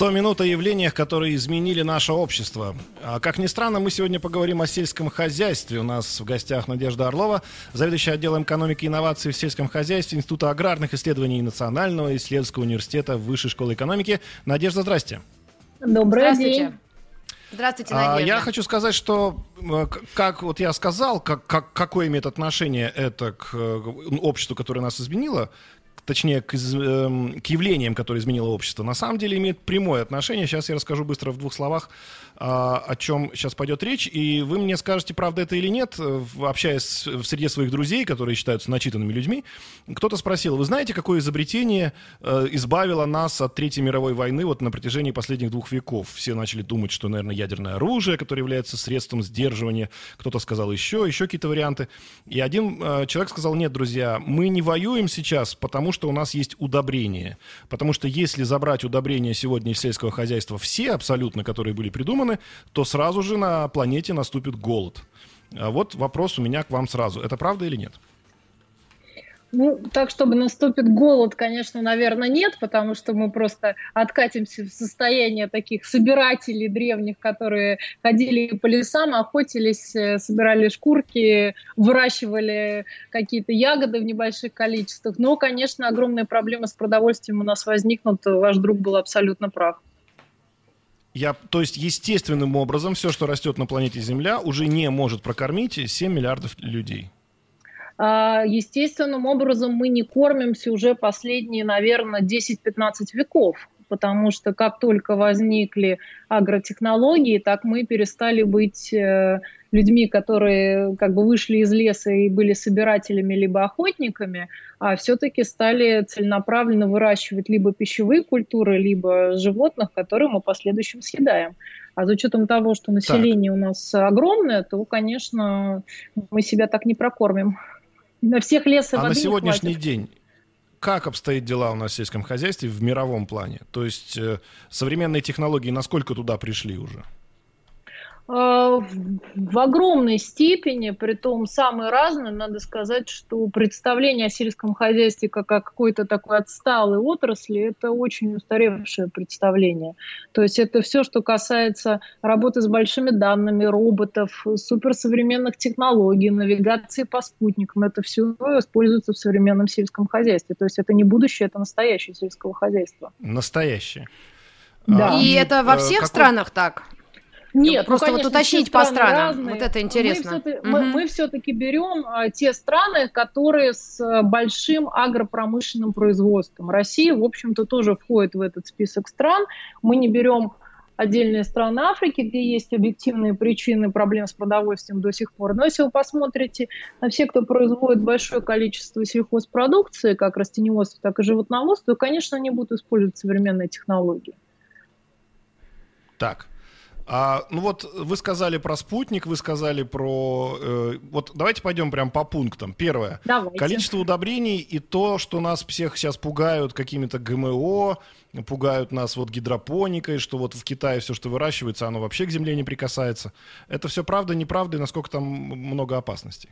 100 минут о явлениях, которые изменили наше общество. А, Как ни странно, мы сегодня поговорим о сельском хозяйстве. У нас в гостях Надежда Орлова, заведующая отделом экономики и инноваций в сельском хозяйстве Института аграрных исследований Национального исследовательского университета Высшей школы экономики. Надежда, здрасте. Добрый Здравствуйте. день. Здравствуйте, А, Надежда. Я хочу сказать, что, э, как вот я сказал, как, как- какое имеет отношение это к э, обществу, которое нас изменило, точнее, к, из- эм, к явлениям, которые изменило общество, на самом деле имеет прямое отношение. Сейчас я расскажу быстро в двух словах, о чем сейчас пойдет речь, и вы мне скажете, правда это или нет, э, общаясь в среде своих друзей, которые считаются начитанными людьми, кто-то спросил, вы знаете, какое изобретение э, избавило нас от Третьей мировой войны вот на протяжении последних двух веков? Все начали думать, что, наверное, ядерное оружие, которое является средством сдерживания. Кто-то сказал еще, еще какие-то варианты. И один э, человек сказал, нет, друзья, мы не воюем сейчас, потому что у нас есть удобрения. Потому что если забрать удобрения сегодня из сельского хозяйства все абсолютно, которые были придуманы, то сразу же на планете наступит голод. А Вот вопрос у меня к вам сразу. Это правда или нет? Ну, так, чтобы наступит голод, конечно, наверное, нет, потому что мы просто откатимся в состояние таких собирателей древних, которые ходили по лесам, охотились, э, собирали шкурки, выращивали какие-то ягоды в небольших количествах. Но, конечно, огромные проблемы с продовольствием у нас возникнут. Ваш друг был абсолютно прав. Я, то есть естественным образом все, что растет на планете Земля, уже не может прокормить 7 миллиардов людей. А, Естественным образом мы не кормимся уже последние, наверное, 10-15 веков, потому что как только возникли агротехнологии, так мы перестали быть э, людьми, которые как бы вышли из леса и были собирателями либо охотниками, а все-таки стали целенаправленно выращивать либо пищевые культуры, либо животных, которые мы в последующем съедаем. А с учетом того, что население у нас огромное, то, конечно, мы себя так не прокормим. На всех леса а на сегодняшний хватит. день как обстоят дела у нас в сельском хозяйстве в мировом плане? То есть э, современные технологии насколько туда пришли уже? А, В огромной степени, при том самые разные, надо сказать, что представление о сельском хозяйстве как о какой-то такой отсталой отрасли, это очень устаревшее представление. То есть это все, что касается работы с большими данными, роботов, суперсовременных технологий, навигации по спутникам, это все используется в современном сельском хозяйстве. То есть это не будущее, это настоящее сельского хозяйства. Настоящие. Да. И А, это во э, всех какой- странах так? Нет, Просто ну, вот конечно, уточнить все по странам. разные. Вот это интересно. Мы все-таки, мы, Мгм. мы все-таки берем а, те страны, которые с а, большим агропромышленным производством. Россия, в общем-то, тоже входит в этот список стран. Мы не берем отдельные страны Африки, где есть объективные причины проблем с продовольствием до сих пор. Но если вы посмотрите на все, кто производит большое количество сельхозпродукции, как растеневодство, так и животноводство, то, конечно, они будут использовать современные технологии. Так. А, ну вот вы сказали про спутник, вы сказали про... э, вот давайте пойдем прям по пунктам. Первое. Давайте. Количество удобрений и то, что нас всех сейчас пугают какими-то ГМО, пугают нас вот гидропоникой, что вот в Китае все, что выращивается, оно вообще к земле не прикасается. Это все правда, неправда, и насколько там много опасностей?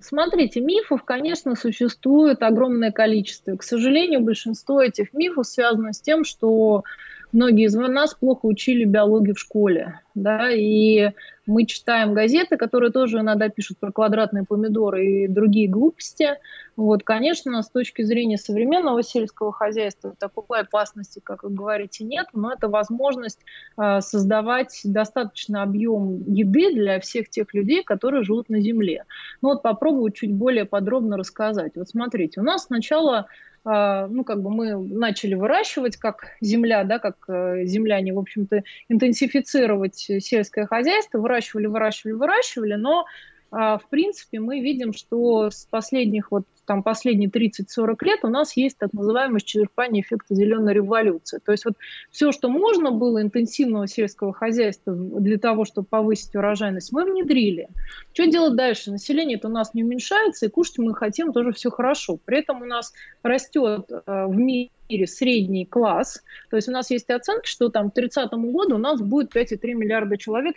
Смотрите, мифов, конечно, существует огромное количество. К сожалению, большинство этих мифов связано с тем, что многие из нас плохо учили биологию в школе. Да, и мы читаем газеты, которые тоже иногда пишут про квадратные помидоры и другие глупости. Вот, конечно, с точки зрения современного сельского хозяйства такой опасности, как вы говорите, нет, но это возможность э, создавать достаточный объем еды для всех тех людей, которые живут на земле. Ну вот попробую чуть более подробно рассказать. Вот смотрите, у нас сначала ну, как бы мы начали выращивать как земля, да, как э, земляне, в общем-то, интенсифицировать сельское хозяйство, выращивали, выращивали, выращивали, но а, в принципе, мы видим, что с последних вот там последние 30-40 лет у нас есть так называемое исчерпание эффекта зеленой революции. То есть вот все, что можно было интенсивного сельского хозяйства для того, чтобы повысить урожайность, мы внедрили. Что делать дальше? Население это у нас не уменьшается, и кушать мы хотим тоже все хорошо. При этом у нас растет э, в мире мире средний класс. То есть у нас есть оценки, что там к 30 году у нас будет 5,3 миллиарда человек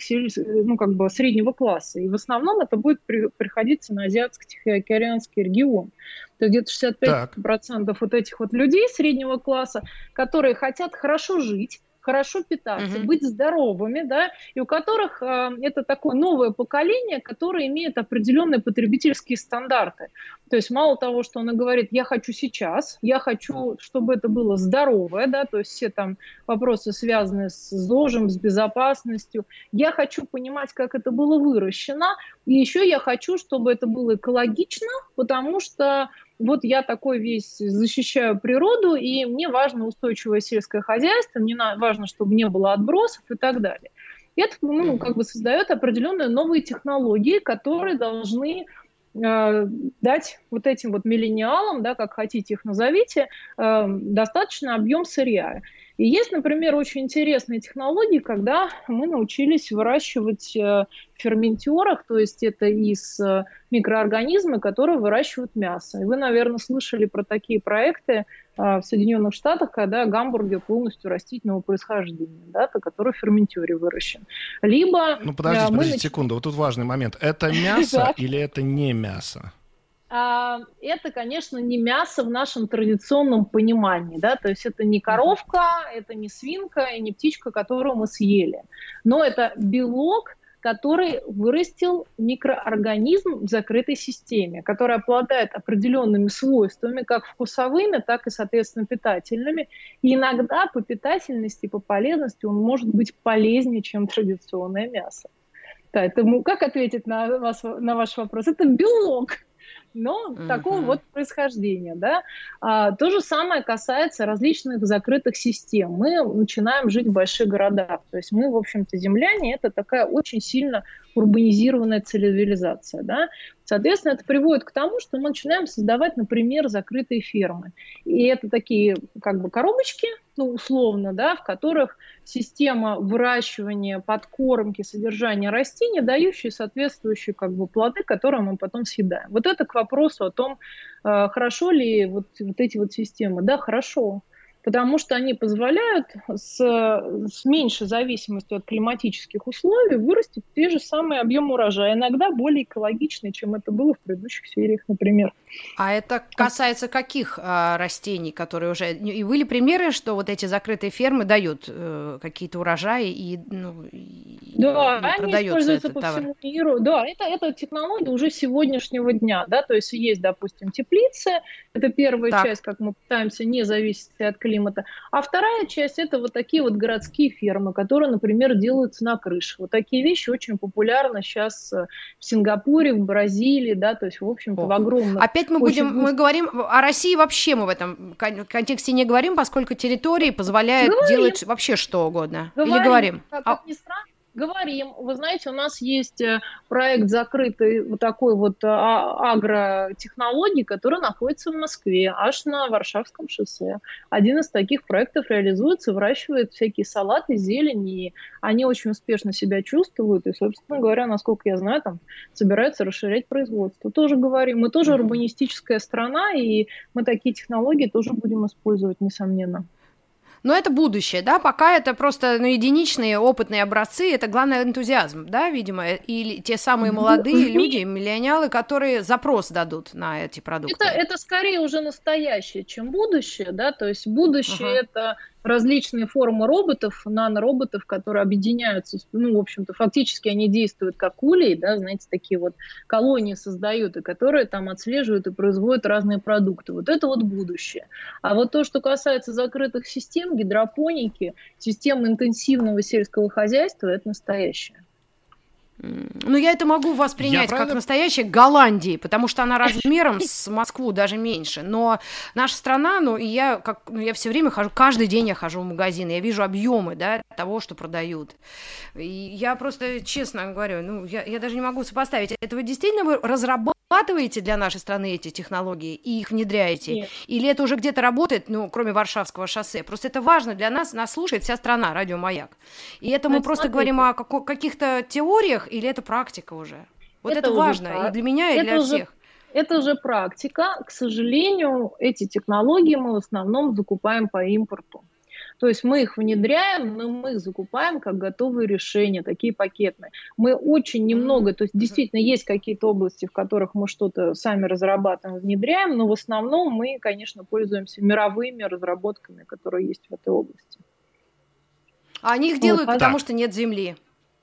ну, как бы среднего класса. И в основном это будет при, приходиться на Азиатско-Тихоокеанский регион. То есть где-то 65% так. вот этих вот людей среднего класса, которые хотят хорошо жить, хорошо питаться, угу. быть здоровыми, да, и у которых э, это такое новое поколение, которое имеет определенные потребительские стандарты. То есть мало того, что она говорит, я хочу сейчас, я хочу, чтобы это было здоровое, да, то есть все там вопросы связаны с ЗОЖем, с безопасностью. Я хочу понимать, как это было выращено, и еще я хочу, чтобы это было экологично, потому что вот я такой весь защищаю природу, и мне важно устойчивое сельское хозяйство, мне важно, чтобы не было отбросов и так далее. И это ну, как бы создает определенные новые технологии, которые должны дать вот этим вот миллениалам, да, как хотите их назовите, э, достаточно объем сырья. И есть, например, очень интересные технологии, когда мы научились выращивать э, в ферментерах, то есть это из э, микроорганизмы, которые выращивают мясо. И вы, наверное, слышали про такие проекты э, в Соединенных Штатах, когда гамбургер полностью растительного происхождения, да, который в ферментере выращен. Либо... Ну, подождите, подождите нач... секунду, вот тут важный момент. Это мясо или это не мясо? А, это, конечно, не мясо в нашем традиционном понимании, да, то есть это не коровка, это не свинка и не птичка, которую мы съели, но это белок, который вырастил микроорганизм в закрытой системе, который обладает определенными свойствами, как вкусовыми, так и, соответственно, питательными. И иногда по питательности, по полезности он может быть полезнее, чем традиционное мясо. Это, как ответить на, вас, на ваш вопрос? Это белок но mm-hmm. такого вот происхождения, да. А, то же самое касается различных закрытых систем. Мы начинаем жить в больших городах, то есть мы, в общем-то, земляне, это такая очень сильно урбанизированная цивилизация, да. Соответственно, это приводит к тому, что мы начинаем создавать, например, закрытые фермы. И это такие как бы коробочки, ну, условно, да, в которых система выращивания, подкормки, содержания растений, дающие соответствующие как бы плоды, которые мы потом съедаем. Вот это к вопросу о том, э, хорошо ли вот, вот эти вот системы. Да, хорошо потому что они позволяют с, с меньшей зависимостью от климатических условий вырастить те же самые объемы урожая, иногда более экологичные, чем это было в предыдущих сериях, например. А это касается каких а, растений, которые уже... И были примеры, что вот эти закрытые фермы дают э, какие-то урожаи и, ну, и, да, и они используются по товар. всему миру. Да, это, это технология уже сегодняшнего дня, да, то есть есть, допустим, теплицы, это первая так. часть, как мы пытаемся не зависеть от климата. А вторая часть это вот такие вот городские фермы, которые, например, делаются на крыше. Вот такие вещи очень популярны сейчас э, в Сингапуре, в Бразилии, да, то есть, в общем-то, в огромном... Опять мы будем, мы говорим о России вообще мы в этом контексте не говорим, поскольку территории позволяют говорим. делать вообще что угодно. Говорим. Или говорим? Как, как ни странно, Говорим. Вы знаете, у нас есть э, проект закрытый вот такой вот а, агротехнологий, который находится в Москве, аж на Варшавском шоссе. Один из таких проектов реализуется, выращивает всякие салаты, зелень, и они очень успешно себя чувствуют. И, собственно говоря, насколько я знаю, там собираются расширять производство. Тоже говорим. Мы тоже урбанистическая страна, и мы такие технологии тоже будем использовать, несомненно. Но это будущее, да, пока это просто ну, единичные опытные образцы, это главное энтузиазм, да, видимо, или те самые молодые люди, миллионеры, которые запрос дадут на эти продукты. Это, это скорее уже настоящее, чем будущее, да, то есть будущее uh-huh. это различные формы роботов, нанороботов, которые объединяются, ну, в общем-то, фактически они действуют как улей, да, знаете, такие вот колонии создают, и которые там отслеживают и производят разные продукты. Вот это вот будущее. А вот то, что касается закрытых систем, гидропоники, систем интенсивного сельского хозяйства, это настоящее. Ну, я это могу воспринять правильно... как настоящая Голландии, потому что она размером с Москву даже меньше. Но наша страна, ну, и я, как, ну, я все время хожу, каждый день я хожу в магазин, я вижу объемы, да, того, что продают. И я просто, честно говорю, ну, я, я даже не могу сопоставить. Это вы действительно вы разрабатываете для нашей страны эти технологии и их внедряете? Нет. Или это уже где-то работает, ну, кроме Варшавского шоссе? Просто это важно для нас, нас слушает вся страна, радио «Маяк». И это мы просто смотрите. говорим о каких-то теориях, или это практика уже? Вот это, это важно прак... и для меня, и для уже... всех. Это уже практика. К сожалению, эти технологии мы в основном закупаем по импорту. То есть мы их внедряем, но мы их закупаем как готовые решения, такие пакетные. Мы очень немного, то есть действительно есть какие-то области, в которых мы что-то сами разрабатываем, внедряем, но в основном мы, конечно, пользуемся мировыми разработками, которые есть в этой области. А они их делают, вот, потому что нет земли.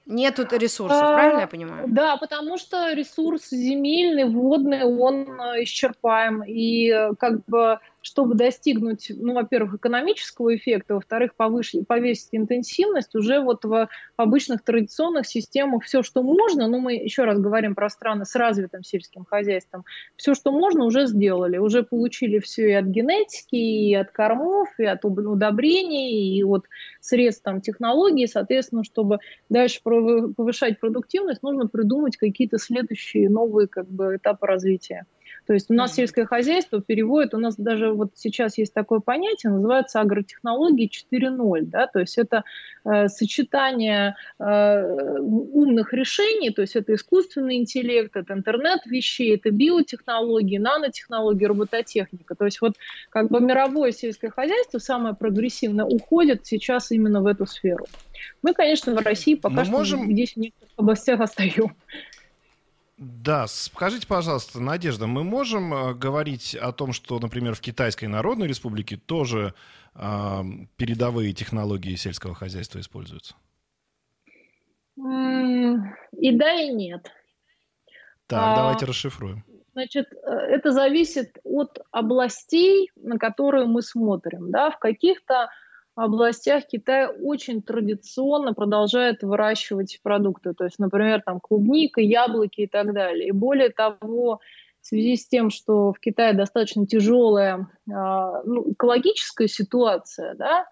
Нет тут ресурсов, а, правильно я понимаю? Да, потому что ресурс земельный, водный, он э, исчерпаем. И э, как бы чтобы достигнуть, ну, во-первых, экономического эффекта, во-вторых, повысить, повесить интенсивность, уже вот в обычных традиционных системах. Все, что можно, ну, мы еще раз говорим про страны с развитым сельским хозяйством, все, что можно, уже сделали, уже получили все и от генетики, и от кормов, и от удобрений, и от средств там, технологий, соответственно, чтобы дальше повышать продуктивность, нужно придумать какие-то следующие новые как бы, этапы развития. То есть у нас сельское хозяйство переводит, у нас даже вот сейчас есть такое понятие, называется агротехнологии 4.0, да, то есть это э, сочетание э, умных решений, то есть это искусственный интеллект, это интернет вещей, это биотехнологии, нанотехнологии, робототехника. То есть вот как бы мировое сельское хозяйство самое прогрессивное уходит сейчас именно в эту сферу. Мы, конечно, в России пока Мы что можем... здесь в некоторых областях остаем. Да, скажите, пожалуйста, Надежда, мы можем э, говорить о том, что, например, в Китайской Народной Республике тоже э, передовые технологии сельского хозяйства используются? И да, и нет. Так, а, давайте расшифруем. Значит, э, это зависит от областей, на которые мы смотрим. Да? В каких-то областях Китай очень традиционно продолжает выращивать продукты. То есть, например, там клубника, яблоки и так далее. И более того, в связи с тем, что в Китае достаточно тяжелая а, ну, экологическая ситуация, да,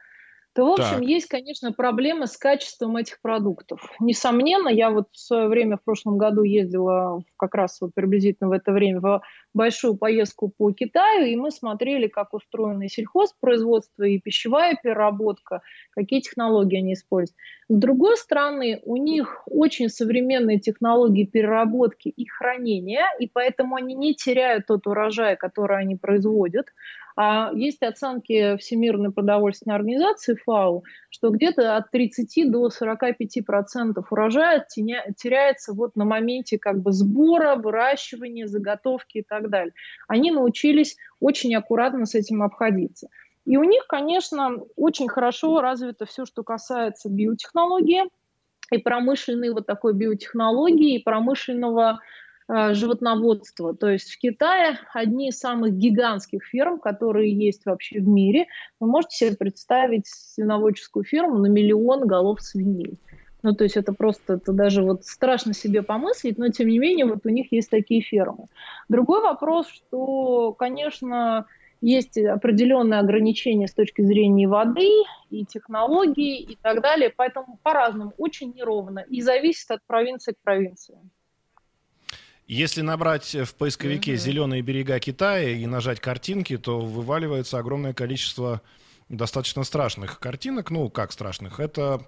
то, в общем, так. есть, конечно, проблемы с качеством этих продуктов. Несомненно, я вот в свое время, в прошлом году ездила как раз вот приблизительно в это время в большую поездку по Китаю, и мы смотрели, как устроено и сельхозпроизводство, и пищевая переработка, какие технологии они используют. С другой стороны, у них очень современные технологии переработки и хранения, и поэтому они не теряют тот урожай, который они производят. А есть оценки Всемирной продовольственной организации ФАО, что где-то от 30 до 45 процентов урожая теряется вот на моменте как бы сбора, выращивания, заготовки и так далее. Они научились очень аккуратно с этим обходиться. И у них, конечно, очень хорошо развито все, что касается биотехнологии и промышленной вот такой биотехнологии, и промышленного э, животноводства. То есть в Китае одни из самых гигантских ферм, которые есть вообще в мире. Вы можете себе представить свиноводческую ферму на миллион голов свиней. Ну, то есть это просто, это даже вот страшно себе помыслить, но тем не менее вот у них есть такие фермы. Другой вопрос, что, конечно, есть определенные ограничения с точки зрения воды и технологий и так далее, поэтому по-разному, очень неровно и зависит от провинции к провинции. Если набрать в поисковике mm-hmm. зеленые берега Китая и нажать картинки, то вываливается огромное количество достаточно страшных картинок. Ну, как страшных? Это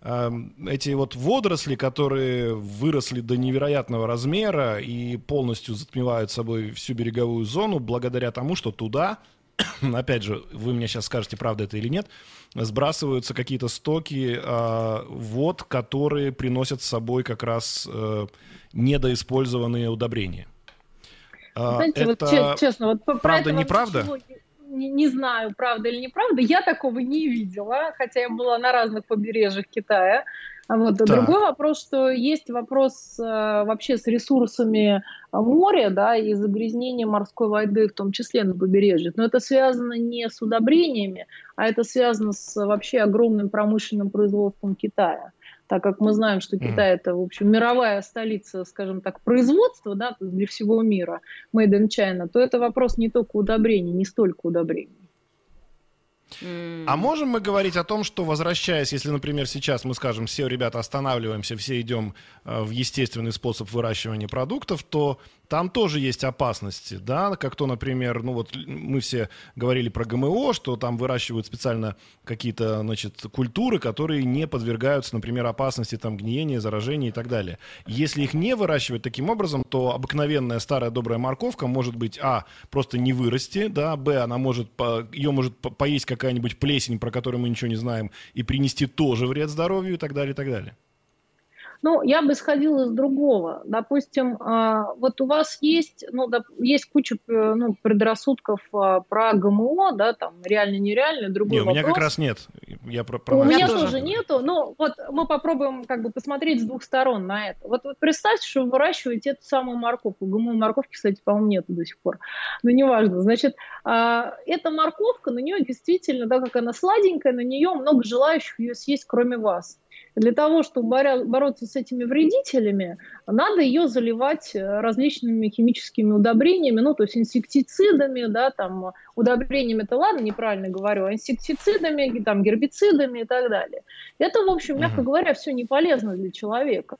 эти вот водоросли, которые выросли до невероятного размера и полностью затмевают собой всю береговую зону, благодаря тому, что туда, опять же, вы мне сейчас скажете, правда это или нет, сбрасываются какие-то стоки э, вод, которые приносят с собой как раз э, недоиспользованные удобрения. Э, Знаете, это вот честно, вот правда, неправда? Не, не знаю, правда или неправда, я такого не видела, хотя я была на разных побережьях Китая. А вот. Да. Другой вопрос, что есть вопрос э, вообще с ресурсами моря, да, и загрязнением морской воды, в том числе на побережье. Но это связано не с удобрениями, а это связано с вообще огромным промышленным производством Китая. Так как мы знаем, что Китай это, в общем, мировая столица, скажем так, производства да, для всего мира, made in China, то это вопрос не только удобрений, не столько удобрений. А можем мы говорить о том, что возвращаясь, если, например, сейчас мы скажем, все ребята останавливаемся, все идем э, в естественный способ выращивания продуктов, то там тоже есть опасности, да, как то, например, ну вот мы все говорили про ГМО, что там выращивают специально какие-то, значит, культуры, которые не подвергаются, например, опасности там гниения, заражения и так далее. Если их не выращивать таким образом, то обыкновенная старая добрая морковка может быть, а, просто не вырасти, да, б, она может, ее может поесть какая-нибудь плесень, про которую мы ничего не знаем, и принести тоже вред здоровью и так далее, и так далее. Ну, я бы исходила из другого. Допустим, а, вот у вас есть, ну, есть куча э, ну, предрассудков а, про ГМО, да, там, реально-нереально, другой не, у меня как раз нет. Я про, про у меня тоже, тоже нету, но вот мы попробуем как бы посмотреть с двух сторон на это. Вот, вот представьте, что вы выращиваете эту самую морковку. ГМО морковки, кстати, по-моему, нету до сих пор. Но неважно. Значит, а, эта морковка, на нее действительно, да, как она сладенькая, на нее много желающих ее съесть, кроме вас. Для того, чтобы бороться с этими вредителями, надо ее заливать э, различными химическими удобрениями, ну, то есть инсектицидами, да, там, удобрениями, это ладно, неправильно говорю, а инсектицидами, там, гербицидами и так далее. Это, в общем, мягко говоря, все не полезно для человека.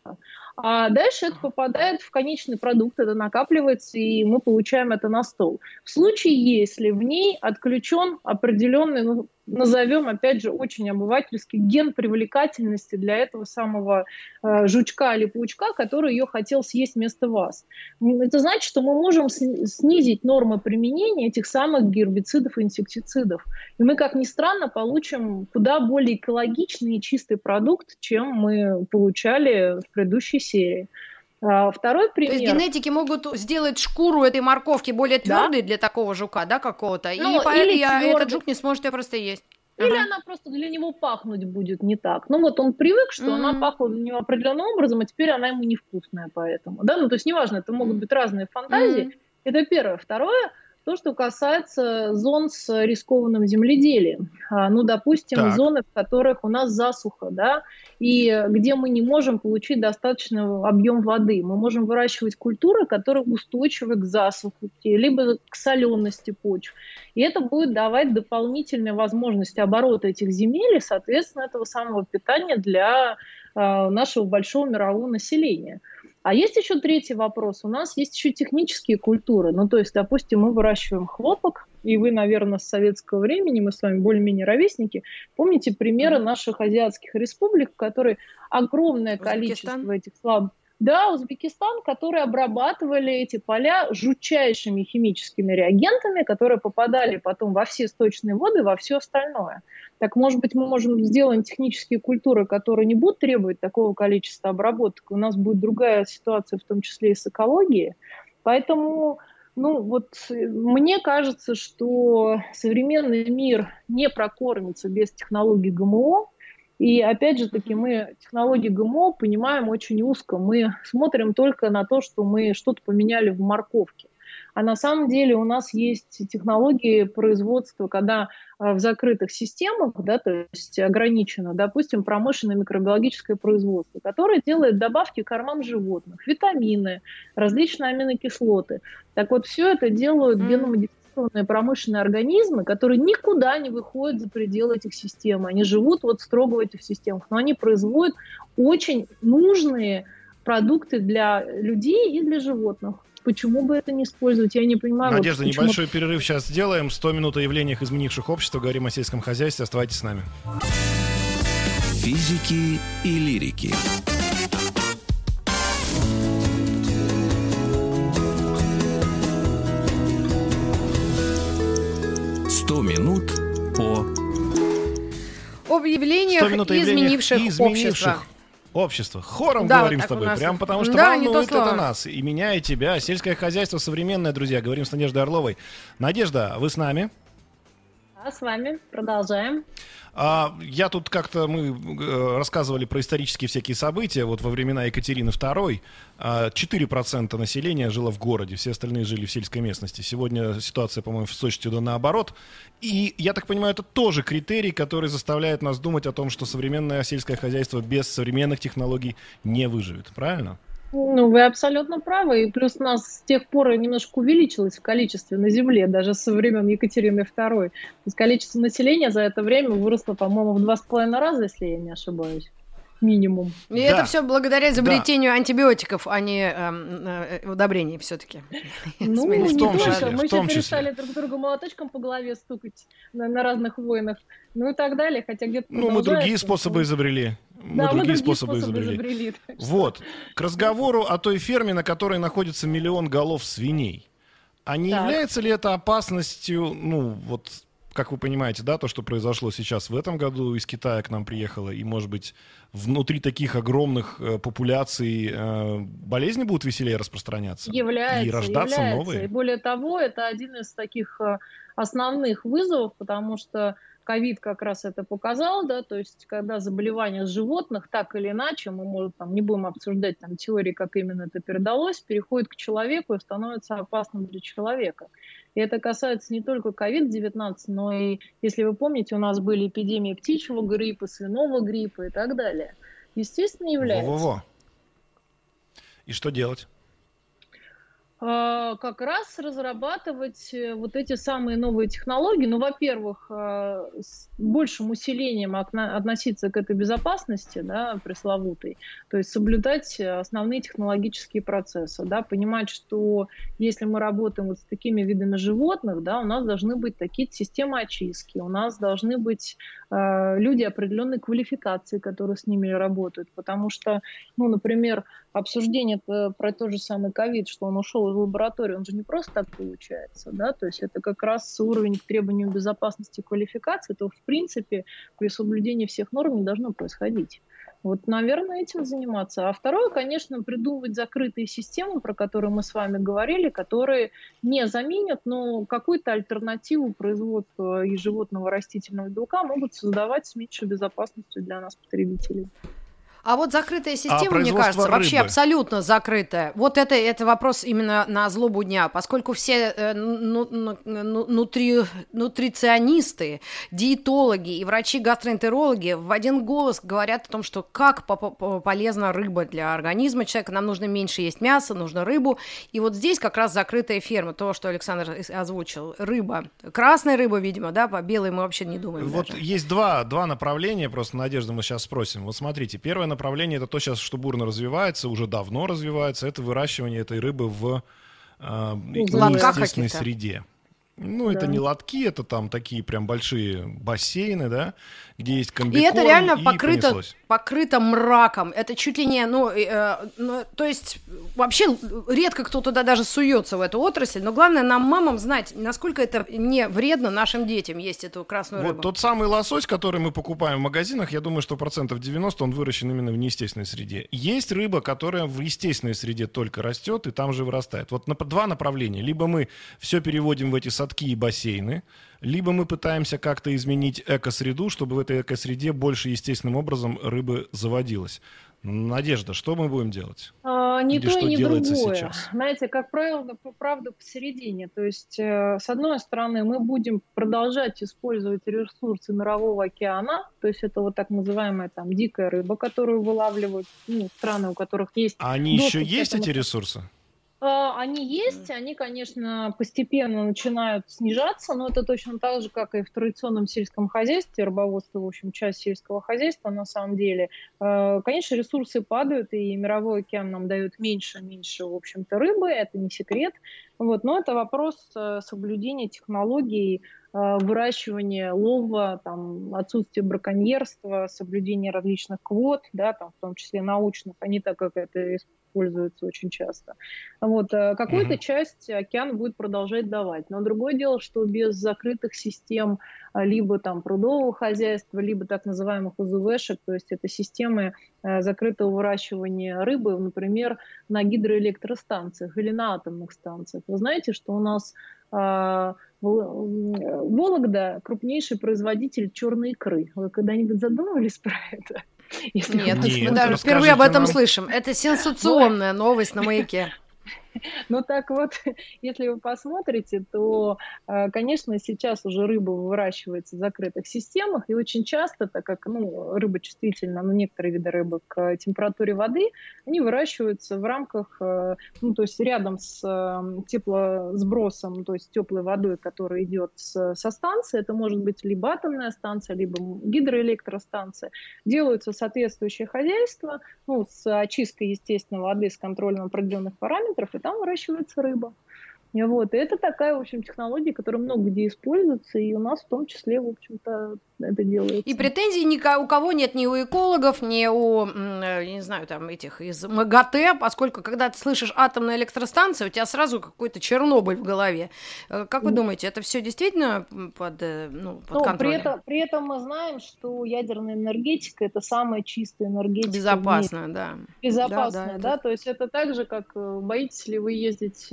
А дальше это попадает в конечный продукт, это накапливается, и мы получаем это на стол. В случае, если в ней отключен определенный, ну, назовем, опять же, очень обывательский ген привлекательности для этого самого э, жучка или паучка, который ее хотел съесть вместо вас. Это значит, что мы можем снизить нормы применения этих самых гербицидов и инсектицидов. И мы, как ни странно, получим куда более экологичный и чистый продукт, чем мы получали в предыдущей серии. А, второй пример. То есть генетики могут сделать шкуру этой морковки более твердой да? для такого жука, да, какого-то, ну, и поэтому я, этот жук не сможет ее просто есть. Или ага. она просто для него пахнуть будет не так. Ну вот он привык, что mm-hmm. она пахла для него определенным образом, а теперь она ему невкусная поэтому. Да, ну то есть неважно, это могут быть разные фантазии. Mm-hmm. Это первое. Второе, то, что касается зон с рискованным земледелием. А, ну, допустим, так. зоны, в которых у нас засуха, да, и где мы не можем получить достаточный объем воды. Мы можем выращивать культуры, которые устойчивы к засухе, либо к солености почв. И это будет давать дополнительные возможности оборота этих земель и, соответственно, этого самого питания для а, нашего большого мирового населения. А есть еще третий вопрос. У нас есть еще технические культуры. Ну, то есть, допустим, мы выращиваем хлопок, и вы, наверное, с советского времени, мы с вами более-менее ровесники, помните примеры наших азиатских республик, в которых огромное количество этих слаб да, Узбекистан, которые обрабатывали эти поля жутчайшими химическими реагентами, которые попадали потом во все сточные воды, во все остальное. Так, может быть, мы можем сделать технические культуры, которые не будут требовать такого количества обработок. У нас будет другая ситуация, в том числе и с экологией. Поэтому ну вот мне кажется, что современный мир не прокормится без технологий ГМО, и опять же таки мы технологии ГМО понимаем очень узко. Мы смотрим только на то, что мы что-то поменяли в морковке. А на самом деле у нас есть технологии производства, когда э, в закрытых системах, да, то есть ограничено, допустим, промышленное микробиологическое производство, которое делает добавки к кормам животных, витамины, различные аминокислоты. Так вот, все это делают геномодифицированные задействованные промышленные организмы, которые никуда не выходят за пределы этих систем. Они живут вот строго в этих системах, но они производят очень нужные продукты для людей и для животных. Почему бы это не использовать? Я не понимаю. Надежда, вот, почему... небольшой перерыв сейчас сделаем. 100 минут о явлениях изменивших общество. Говорим о сельском хозяйстве. Оставайтесь с нами. Физики и лирики. Объявлениях изменивших, изменивших общество. Общество. Хором да, говорим вот с тобой. Нас... Прям потому что да, волнует это нас. И меня, и тебя. Сельское хозяйство современное, друзья. Говорим с Надеждой Орловой. Надежда, вы с нами? С вами продолжаем. А, я тут как-то, мы э, рассказывали про исторические всякие события. Вот во времена Екатерины II 4% а, населения жило в городе, все остальные жили в сельской местности. Сегодня ситуация, по-моему, в Сочи да наоборот. И я так понимаю, это тоже критерий, который заставляет нас думать о том, что современное сельское хозяйство без современных технологий не выживет. Правильно? Ну, вы абсолютно правы. И плюс нас с тех пор немножко увеличилось в количестве на Земле, даже со времен Екатерины II. То есть количество населения за это время выросло, по-моему, в два с половиной раза, если я не ошибаюсь минимум. И да. это все благодаря изобретению да. антибиотиков, а не эм, э, удобрений все-таки. Ну, в том числе. Мы еще перестали друг другу молоточком по голове стукать на, на разных войнах, ну и так далее, хотя где-то Ну, мы другие способы изобрели. Мы да, другие, мы другие способы, способы изобрели. изобрели вот. К разговору о той ферме, на которой находится миллион голов свиней. А не так. является ли это опасностью, ну, вот, как вы понимаете, да, то, что произошло сейчас в этом году, из Китая к нам приехало, и, может быть, внутри таких огромных э, популяций э, болезни будут веселее распространяться? Является, и рождаться является. новые? И более того, это один из таких э, основных вызовов, потому что ковид как раз это показал, да, то есть когда заболевания животных так или иначе, мы, может, там, не будем обсуждать там теории, как именно это передалось, переходит к человеку и становится опасным для человека. И это касается не только COVID-19, но и, если вы помните, у нас были эпидемии птичьего гриппа, свиного гриппа и так далее. Естественно, является. Во-во-во. И что делать? А, как раз разрабатывать э, вот эти самые новые технологии. Ну, во-первых, а, с большим усилением относиться к этой безопасности, да, пресловутой, то есть соблюдать основные технологические процессы, да, понимать, что если мы работаем вот с такими видами животных, да, у нас должны быть такие системы очистки, у нас должны быть э, люди определенной квалификации, которые с ними работают, потому что, ну, например, обсуждение про тот же самый ковид, что он ушел из лаборатории, он же не просто так получается, да, то есть это как раз уровень к требованию безопасности и квалификации, то в принципе при соблюдении всех норм не должно происходить. Вот, наверное, этим заниматься. А второе, конечно, придумывать закрытые системы, про которые мы с вами говорили, которые не заменят, но какую-то альтернативу производства и животного растительного белка могут создавать с меньшей безопасностью для нас, потребителей. А вот закрытая а система, а мне кажется, рыбы. вообще абсолютно закрытая. Вот это, это вопрос именно на злобу дня, поскольку все э, ну, ну, ну, нутри, нутриционисты, диетологи и врачи-гастроэнтерологи в один голос говорят о том, что как полезна рыба для организма человека, нам нужно меньше есть мяса, нужно рыбу. И вот здесь как раз закрытая ферма, то, что Александр озвучил, рыба. Красная рыба, видимо, да, по белой мы вообще не думаем. Вот даже. есть два, два направления, просто, Надежда, мы сейчас спросим. Вот смотрите, первое направление это то сейчас, что бурно развивается, уже давно развивается, это выращивание этой рыбы в э, естественной среде. Ну, да. это не лотки, это там такие прям большие бассейны, да, где есть комбикорм, И это реально и покрыто, понеслось. покрыто мраком. Это чуть ли не, ну, э, ну, то есть вообще редко кто туда даже суется в эту отрасль, но главное нам, мамам, знать, насколько это не вредно нашим детям есть эту красную вот рыбу. тот самый лосось, который мы покупаем в магазинах, я думаю, что процентов 90 он выращен именно в неестественной среде. Есть рыба, которая в естественной среде только растет и там же вырастает. Вот на, два направления. Либо мы все переводим в эти садки и бассейны, либо мы пытаемся как-то изменить экосреду, чтобы в этой экосреде больше естественным образом рыбы заводилось. Надежда, что мы будем делать? А, не Или то и не другое. Сейчас? Знаете, как правило, правда посередине. То есть, э, с одной стороны, мы будем продолжать использовать ресурсы мирового океана, то есть это вот так называемая там дикая рыба, которую вылавливают ну, страны, у которых есть... А они еще есть этому... эти ресурсы? А, они есть, они, конечно, постепенно начинают снижаться, но это точно так же, как и в традиционном сельском хозяйстве, рыбоводство, в общем, часть сельского хозяйства на самом деле. А, конечно, ресурсы падают, и мировой океан нам дает меньше, меньше, в общем-то, рыбы, это не секрет. Вот, но это вопрос э, соблюдения технологий, э, выращивания лова, там, отсутствие браконьерства, соблюдение различных квот, да, там, в том числе научных, а не так, как это используется очень часто. Вот, э, какую-то mm-hmm. часть океан будет продолжать давать. Но другое дело, что без закрытых систем либо там прудового хозяйства, либо так называемых УЗВшек, то есть это системы закрытого выращивания рыбы, например, на гидроэлектростанциях или на атомных станциях. Вы знаете, что у нас э, Вологда – крупнейший производитель черной икры. Вы когда-нибудь задумывались про это? Если Нет, мы даже впервые об этом нам. слышим. Это сенсационная новость на маяке. Ну так вот, если вы посмотрите, то, э, конечно, сейчас уже рыба выращивается в закрытых системах, и очень часто, так как ну, рыба чувствительна, ну, некоторые виды рыбы к температуре воды, они выращиваются в рамках, э, ну, то есть рядом с э, теплосбросом, то есть теплой водой, которая идет со станции, это может быть либо атомная станция, либо гидроэлектростанция, делаются соответствующие хозяйства, ну, с очисткой, естественно, воды, с контролем определенных параметров, и там выращивается рыба. Вот. И это такая, в общем, технология, которая много где используется, и у нас в том числе, в общем-то, это делается. И претензий ни у кого нет, ни у экологов, ни у, я не знаю, там, этих из МАГАТЭ, поскольку, когда ты слышишь атомная электростанция, у тебя сразу какой-то Чернобыль в голове. Э, как вы думаете, это все действительно под, э, ну, под ну, контролем? При этом, при этом мы знаем, что ядерная энергетика – это самая чистая энергетика Безопасная, да. Безопасная, да, да, да, это... то есть это так же, как э, боитесь ли вы ездить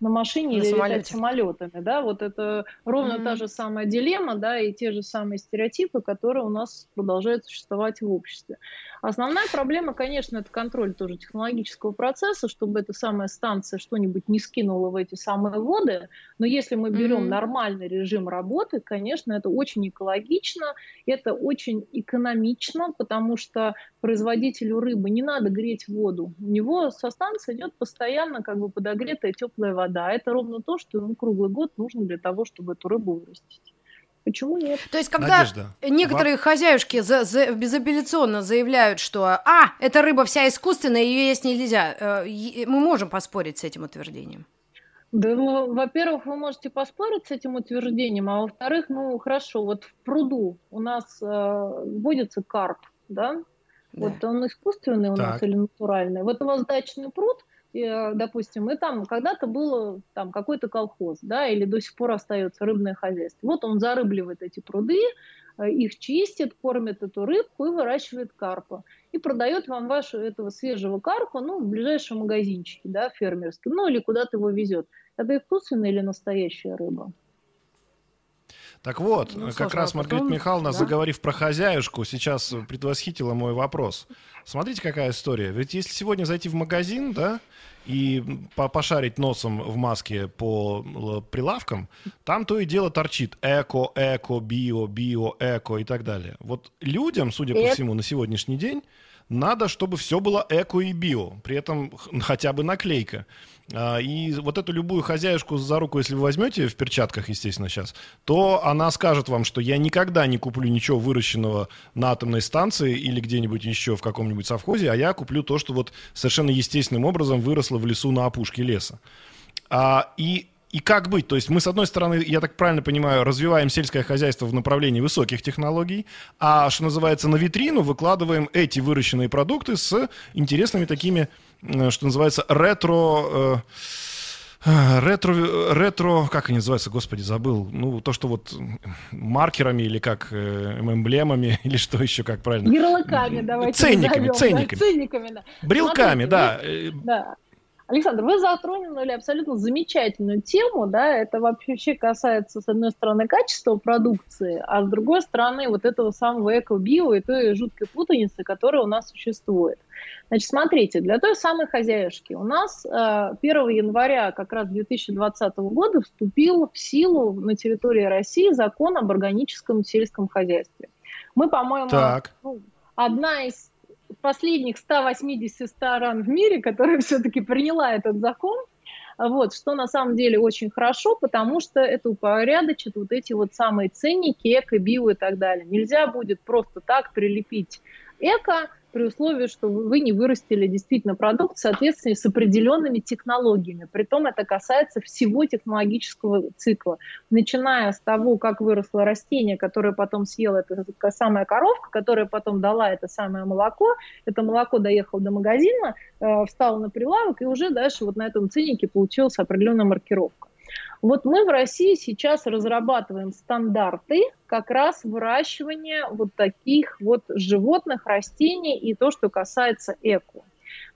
на машине на или самолете. летать самолетами, да, вот это ровно mm-hmm. та же самая дилемма, да, и те же самые стереотипы, которые у нас продолжают существовать в обществе. Основная проблема, конечно, это контроль тоже технологического процесса, чтобы эта самая станция что-нибудь не скинула в эти самые воды. Но если мы берем mm-hmm. нормальный режим работы, конечно, это очень экологично, это очень экономично, потому что производителю рыбы не надо греть воду. У него со станции идет постоянно как бы подогретая теплая вода. Это ровно то, что ему круглый год нужно для того, чтобы эту рыбу вырастить. Почему нет? То есть, когда Надежда, некоторые вам... хозяюшки за, за, безапелляционно заявляют, что «А, эта рыба вся искусственная, ее есть нельзя», э, мы можем поспорить с этим утверждением? Да, ну, во-первых, вы можете поспорить с этим утверждением, а во-вторых, ну, хорошо, вот в пруду у нас э, водится карп, да? да? Вот он искусственный у так. нас или натуральный. Вот у вас дачный пруд, допустим, и там когда-то было там какой-то колхоз, да, или до сих пор остается рыбное хозяйство. Вот он зарыбливает эти пруды, э, их чистит, кормит эту рыбку и выращивает карпа. И продает вам вашего этого свежего карпа, ну, в ближайшем магазинчике, да, фермерском, ну, или куда-то его везет. Это искусственная или настоящая рыба? Так вот, ну, как раз а Маргарита Михайловна, да? заговорив про хозяюшку, сейчас предвосхитила мой вопрос. Смотрите, какая история. Ведь если сегодня зайти в магазин, да, и пошарить носом в маске по прилавкам, там то и дело торчит эко, эко, био, био, эко и так далее. Вот людям, судя по всему, на сегодняшний день надо, чтобы все было эко и био, при этом хотя бы наклейка. А, и вот эту любую хозяюшку за руку, если вы возьмете в перчатках, естественно, сейчас, то она скажет вам, что я никогда не куплю ничего выращенного на атомной станции или где-нибудь еще в каком-нибудь совхозе, а я куплю то, что вот совершенно естественным образом выросло в лесу на опушке леса. А, и и как быть? То есть мы, с одной стороны, я так правильно понимаю, развиваем сельское хозяйство в направлении высоких технологий, а, что называется, на витрину выкладываем эти выращенные продукты с интересными такими, э, что называется, ретро... Э, ретро, ретро, как они называются, господи, забыл. Ну, то, что вот маркерами или как э, эмблемами, или что еще, как правильно? Ярлыками, давайте Ценниками, назовем, ценниками. Да, ценниками, да. Брелками, Смотрите, да. да. Александр, вы затронули абсолютно замечательную тему, да, это вообще касается, с одной стороны, качества продукции, а с другой стороны, вот этого самого эко-био и той жуткой путаницы, которая у нас существует. Значит, смотрите, для той самой хозяюшки у нас 1 э, января как раз 2020 года вступил в силу на территории России закон об органическом сельском хозяйстве. Мы, по-моему, ну, одна из последних 180 стран в мире, которая все-таки приняла этот закон, вот, что на самом деле очень хорошо, потому что это упорядочит вот эти вот самые ценники, эко, био и так далее. Нельзя будет просто так прилепить эко при условии, что вы не вырастили действительно продукт в соответствии с определенными технологиями. Притом это касается всего технологического цикла, начиная с того, как выросло растение, которое потом съела эта самая коровка, которая потом дала это самое молоко, это молоко доехало до магазина, э, встало на прилавок, и уже дальше вот на этом ценнике получилась определенная маркировка. Вот мы в России сейчас разрабатываем стандарты как раз выращивания вот таких вот животных, растений и то, что касается эко.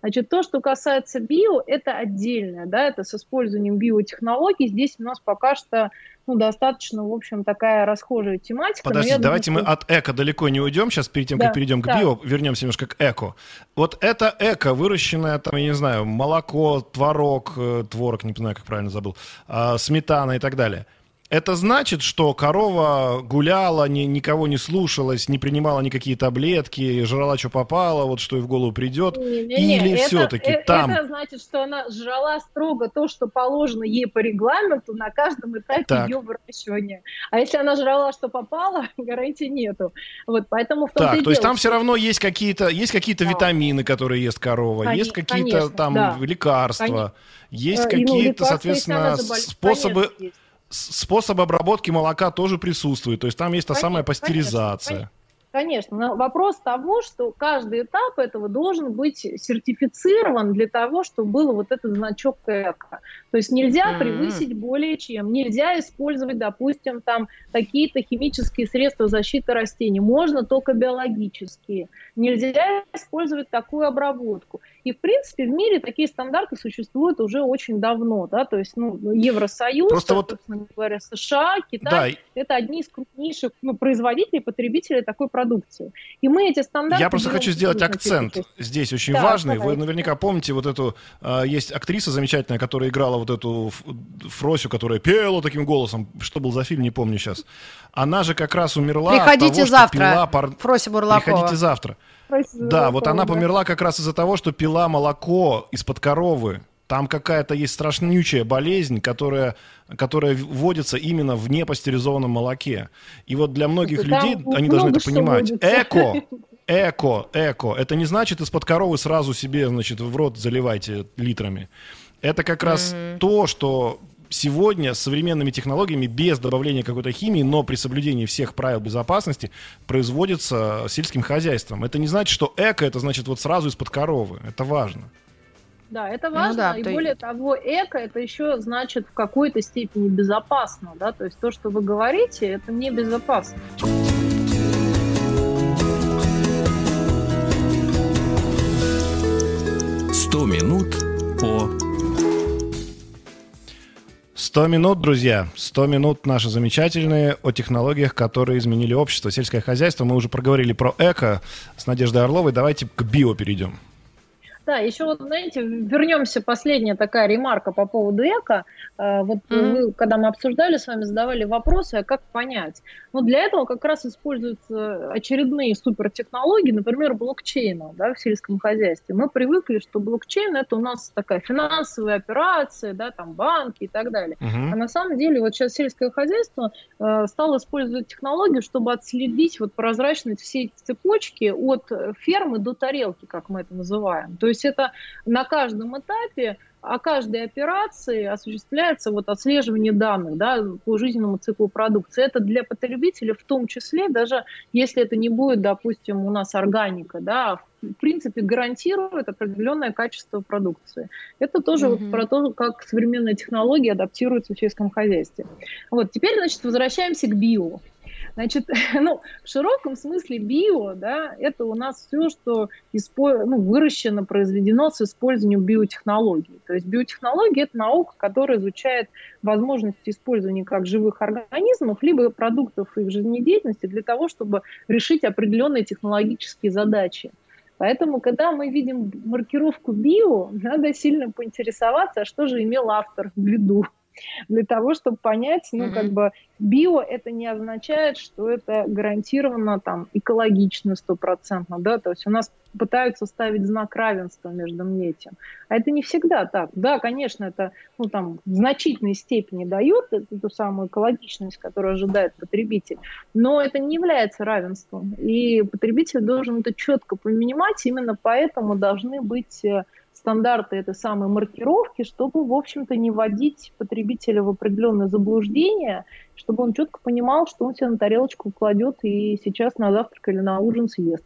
Значит, то, что касается био, это отдельное, да, это с использованием биотехнологий. Здесь у нас пока что ну, достаточно, в общем, такая расхожая тематика. Подождите, давайте думаю, мы от эко далеко не уйдем. Сейчас перед тем, да, как перейдем к да. био, вернемся немножко к эко. Вот это эко, выращенное, там, я не знаю, молоко, творог, э, творог, не знаю, как правильно забыл, а, сметана и так далее – это значит, что корова гуляла, ни, никого не слушалась, не принимала никакие таблетки, жрала, что попало, вот что и в голову придет? Не, не, Или все-таки это, там... Это значит, что она жрала строго то, что положено ей по регламенту на каждом этапе так. ее выращивания. А если она жрала, что попало, гарантии нету. Вот, поэтому в том Так, то есть там все равно есть какие-то есть какие-то да. витамины, которые ест корова, Кон- есть какие-то там да. лекарства, Конечно. есть э, какие-то, ну, соответственно, способы... Конечно, способ обработки молока тоже присутствует. То есть там есть та конечно, самая пастеризация. Конечно, Конечно, но вопрос того, что каждый этап этого должен быть сертифицирован для того, чтобы был вот этот значок эко. То есть нельзя mm-hmm. превысить более чем, нельзя использовать, допустим, там какие-то химические средства защиты растений, можно только биологические. Нельзя использовать такую обработку. И, в принципе, в мире такие стандарты существуют уже очень давно, да, то есть, ну, Евросоюз, Просто вот... говоря, США, Китай, да. это одни из крупнейших ну, производителей, потребителей такой продукции. И мы эти стандарты... Я просто хочу сделать акцент здесь очень да, важный. Давайте. Вы наверняка помните вот эту, э, есть актриса замечательная, которая играла вот эту Фросю, которая пела таким голосом, что был за фильм, не помню сейчас. Она же как раз умерла Приходите от того, завтра, что пила пар... Фрося Бурлакова. Приходите завтра. Да, вот она померла как раз из-за того, что пила молоко из-под коровы. Там какая-то есть страшнючая болезнь, которая, которая вводится именно в непастеризованном молоке. И вот для многих это людей, они должны это понимать, эко, эко, эко, это не значит из-под коровы сразу себе, значит, в рот заливайте литрами. Это как раз mm-hmm. то, что сегодня с современными технологиями, без добавления какой-то химии, но при соблюдении всех правил безопасности, производится сельским хозяйством. Это не значит, что эко, это значит вот сразу из-под коровы. Это важно. Да, это ну важно, ну, да, и то... более того, эко это еще значит в какой-то степени безопасно, да, то есть то, что вы говорите, это не безопасно. Сто минут по 100 минут, друзья. 100 минут наши замечательные о технологиях, которые изменили общество, сельское хозяйство. Мы уже проговорили про эко с Надеждой Орловой. Давайте к био перейдем. Да, еще вот, знаете, вернемся, последняя такая ремарка по поводу эко. А, вот mm-hmm. вы, когда мы обсуждали с вами, задавали вопросы, а как понять. Но для этого как раз используются очередные супертехнологии, например, блокчейна да, в сельском хозяйстве. Мы привыкли, что блокчейн это у нас такая финансовая операция, да, там банки и так далее. Mm-hmm. А на самом деле вот сейчас сельское хозяйство э, стало использовать технологию, чтобы отследить вот прозрачность всей цепочки от фермы до тарелки, как мы это называем. То есть это на каждом этапе о каждой операции осуществляется вот отслеживание данных да, по жизненному циклу продукции. Это для потребителя в том числе, даже если это не будет, допустим, у нас органика, да, в принципе гарантирует определенное качество продукции. Это тоже mm-hmm. вот про то, как современные технологии адаптируются в сельском хозяйстве. Вот теперь, значит, возвращаемся к био. Значит, ну, в широком смысле био, да, это у нас все, что испо... ну, выращено, произведено с использованием биотехнологий. То есть биотехнология – это наука, которая изучает возможности использования как живых организмов, либо продуктов их жизнедеятельности для того, чтобы решить определенные технологические задачи. Поэтому, когда мы видим маркировку био, надо сильно поинтересоваться, а что же имел автор в виду для того, чтобы понять, ну, mm-hmm. как бы био это не означает, что это гарантированно там экологично стопроцентно, да, то есть у нас пытаются ставить знак равенства между этим. А это не всегда так. Да, конечно, это ну, там, в значительной степени дает эту, эту самую экологичность, которую ожидает потребитель, но это не является равенством. И потребитель должен это четко понимать, именно поэтому должны быть э, стандарты этой самой маркировки, чтобы, в общем-то, не вводить потребителя в определенное заблуждение, чтобы он четко понимал, что он себе на тарелочку кладет и сейчас на завтрак или на ужин съест.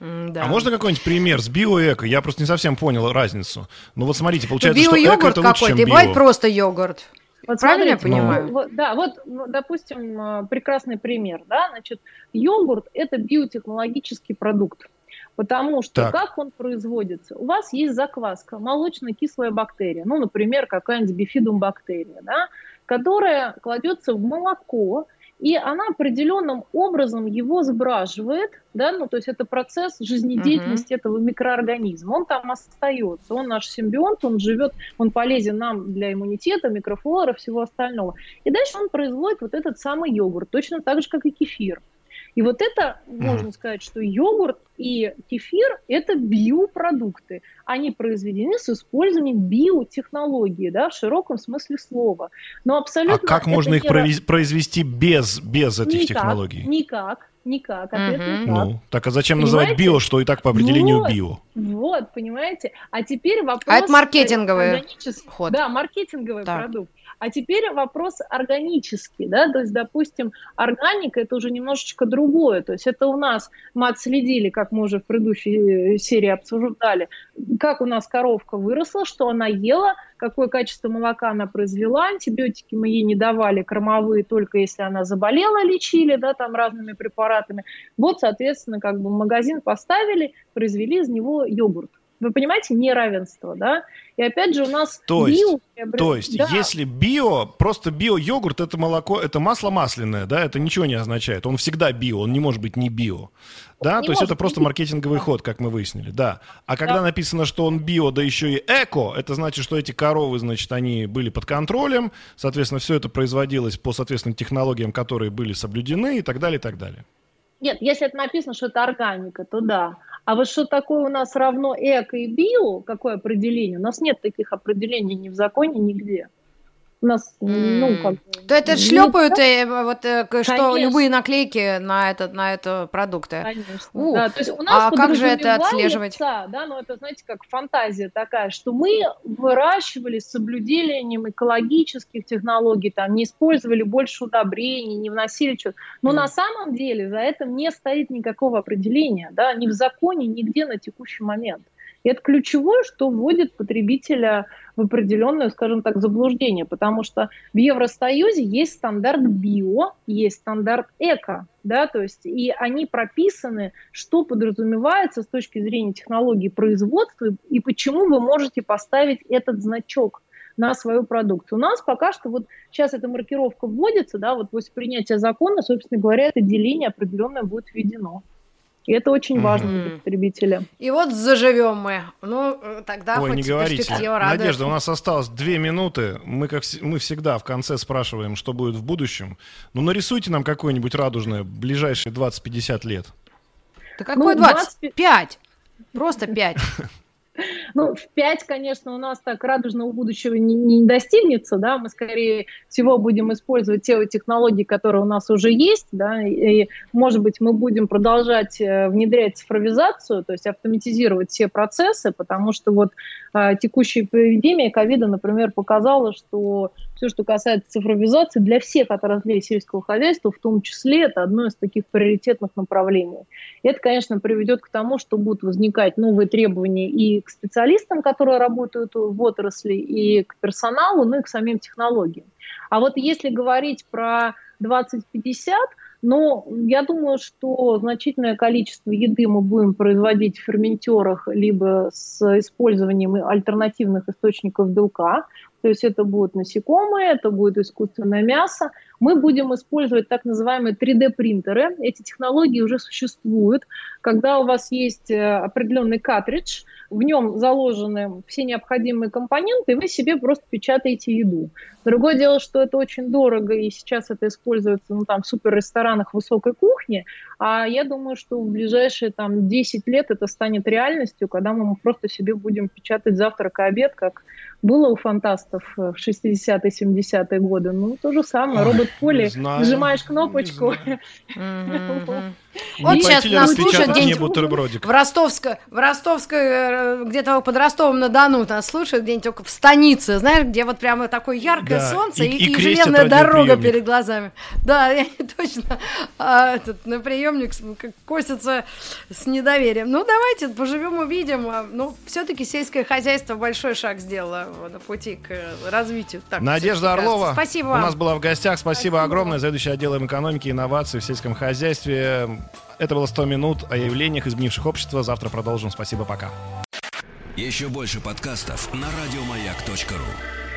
Да. А можно какой-нибудь пример с биоэко? Я просто не совсем понял разницу. Ну вот смотрите, получается, что эко это лучше, чем био. бывает просто йогурт. Вот Правильно смотрите, я понимаю? Ну, вот, да, вот, ну, допустим, прекрасный пример. Да? Значит, йогурт – это биотехнологический продукт. Потому что Так. как он производится? У вас есть закваска, молочно-кислая бактерия, ну, например, какая-нибудь бифидум бактерия, да, которая кладется в молоко, и она определенным образом его сбраживает, да, ну, то есть это процесс жизнедеятельности этого микроорганизма. Он там остается, он наш симбионт, он живет, он полезен нам для иммунитета, микрофлоры, всего остального. И дальше он производит вот этот самый йогурт, точно так же, как и кефир. И вот это, можно сказать, что йогурт и кефир – это биопродукты. Они произведены с использованием биотехнологии, да, в широком смысле слова. Но А абсолютно как это можно их не произвести без, без этих Никак, технологий? Никак, никак, ответ Мгм. никак. Ну, так а зачем называть Понимаете? био, что и так по определению Вот. био? Вот, понимаете? А теперь вопрос... А это маркетинговый органичес- ход. Да, маркетинговый Так. продукт. А теперь вопрос органический, да, то есть, допустим, органика это уже немножечко другое, то есть это у нас, мы отследили, как мы уже в предыдущей э, серии обсуждали, как у нас коровка выросла, что она ела, какое качество молока она произвела, антибиотики мы ей не давали, кормовые только если она заболела, лечили, да, там разными препаратами. Вот, соответственно, как бы магазин поставили, произвели из него йогурт. Вы понимаете, неравенство, да? И опять же у нас То есть- био приобрет- То есть, Да. если био, просто био-йогурт, это молоко, это масло масляное, да, это ничего не означает. Он всегда био, он не может быть не био. Да, не то есть это просто маркетинговый ход, как мы выяснили, да. А когда Да. написано, что он био, да еще и эко, это значит, что эти коровы, значит, они были под контролем, соответственно, все это производилось по, соответственно, технологиям, которые были соблюдены и так далее, и так далее. Нет, если это написано, что это органика, то да. А вот что такое у нас равно эко и био, какое определение? У нас нет таких определений ни в законе, нигде. Нас, ну, М. как. То это шлепают э, вот э, к- что Конечно. любые наклейки на этот на это продукты. Конечно. У, да. То есть у нас а как же это отслеживать? Да, ну это, знаете, как фантазия такая, что мы выращивали с соблюдением экологических технологий, там, не использовали больше удобрений, не вносили что-то. Но Мгм. на самом деле за этим не стоит никакого определения, да, ни в законе, нигде на текущий момент. И это ключевое, что вводит потребителя в определенное, скажем так, заблуждение, потому что в Евросоюзе есть стандарт био, есть стандарт эко, да, то есть и они прописаны, что подразумевается с точки зрения технологии производства и почему вы можете поставить этот значок на свою продукцию. У нас пока что вот сейчас эта маркировка вводится, да, вот после принятия закона, собственно говоря, это деление определенное будет введено. И это очень важно для потребителя. И вот заживем мы. Ну, э, тогда Ой, хоть не говорите. радует. Надежда, у нас осталось две минуты. Мы, как, мы всегда в конце спрашиваем, что будет в будущем. Ну, нарисуйте нам какое-нибудь радужное ближайшие 20-50 лет. Да какой Ну, 20? 25. 5. Просто 5. Ну, в 5, конечно, у нас так радужного будущего не, не достигнется, да, мы скорее всего будем использовать те технологии, которые у нас уже есть, да, и, может быть, мы будем продолжать э, внедрять цифровизацию, то есть автоматизировать все процессы, потому что вот э, текущая эпидемия ковида, например, показала, что все, что касается цифровизации, для всех отраслей сельского хозяйства, в том числе, это одно из таких приоритетных направлений. Это, конечно, приведет к тому, что будут возникать новые требования и к специалистам, которые работают в отрасли, и к персоналу, ну и к самим технологиям. А вот если говорить про 2050, но я думаю, что значительное количество еды мы будем производить в ферментерах либо с использованием альтернативных источников белка. То есть это будут насекомые, это будет искусственное мясо. Мы будем использовать так называемые 3D-принтеры. Эти технологии уже существуют. Когда у вас есть э, определенный картридж, в нем заложены все необходимые компоненты, и вы себе просто печатаете еду. Другое дело, что это очень дорого, и сейчас это используется ну, там, в суперресторанах высокой кухни, а я думаю, что в ближайшие там, 10 лет это станет реальностью, когда мы просто себе будем печатать завтрак и обед, как было у фантастов в 60-е, 70-е годы. Ну, то же самое. Робот Знаю, нажимаешь кнопочку. Не Вот сейчас нас распечатать слушают где-нибудь в Ростовской, в Ростовской, э, где-то под Ростовом-на-Дону нас слушают, где-нибудь только в станице, знаешь, где вот прямо такое яркое Да, солнце и- и, и железная дорога перед глазами. Да, я точно а, этот, на приемник косится с недоверием. Ну, давайте поживем, увидим. А, Ну, все-таки сельское хозяйство большой шаг сделало э, на пути к э, развитию. Так, Надежда Орлова. Спасибо у вам. нас была в гостях. Спасибо, Спасибо. огромное. Заведующий отделом экономики и инноваций в сельском хозяйстве. Это было 100 минут о явлениях изменивших общество. Завтра продолжим. Спасибо, пока. Еще больше подкастов на радиомаяк.ру.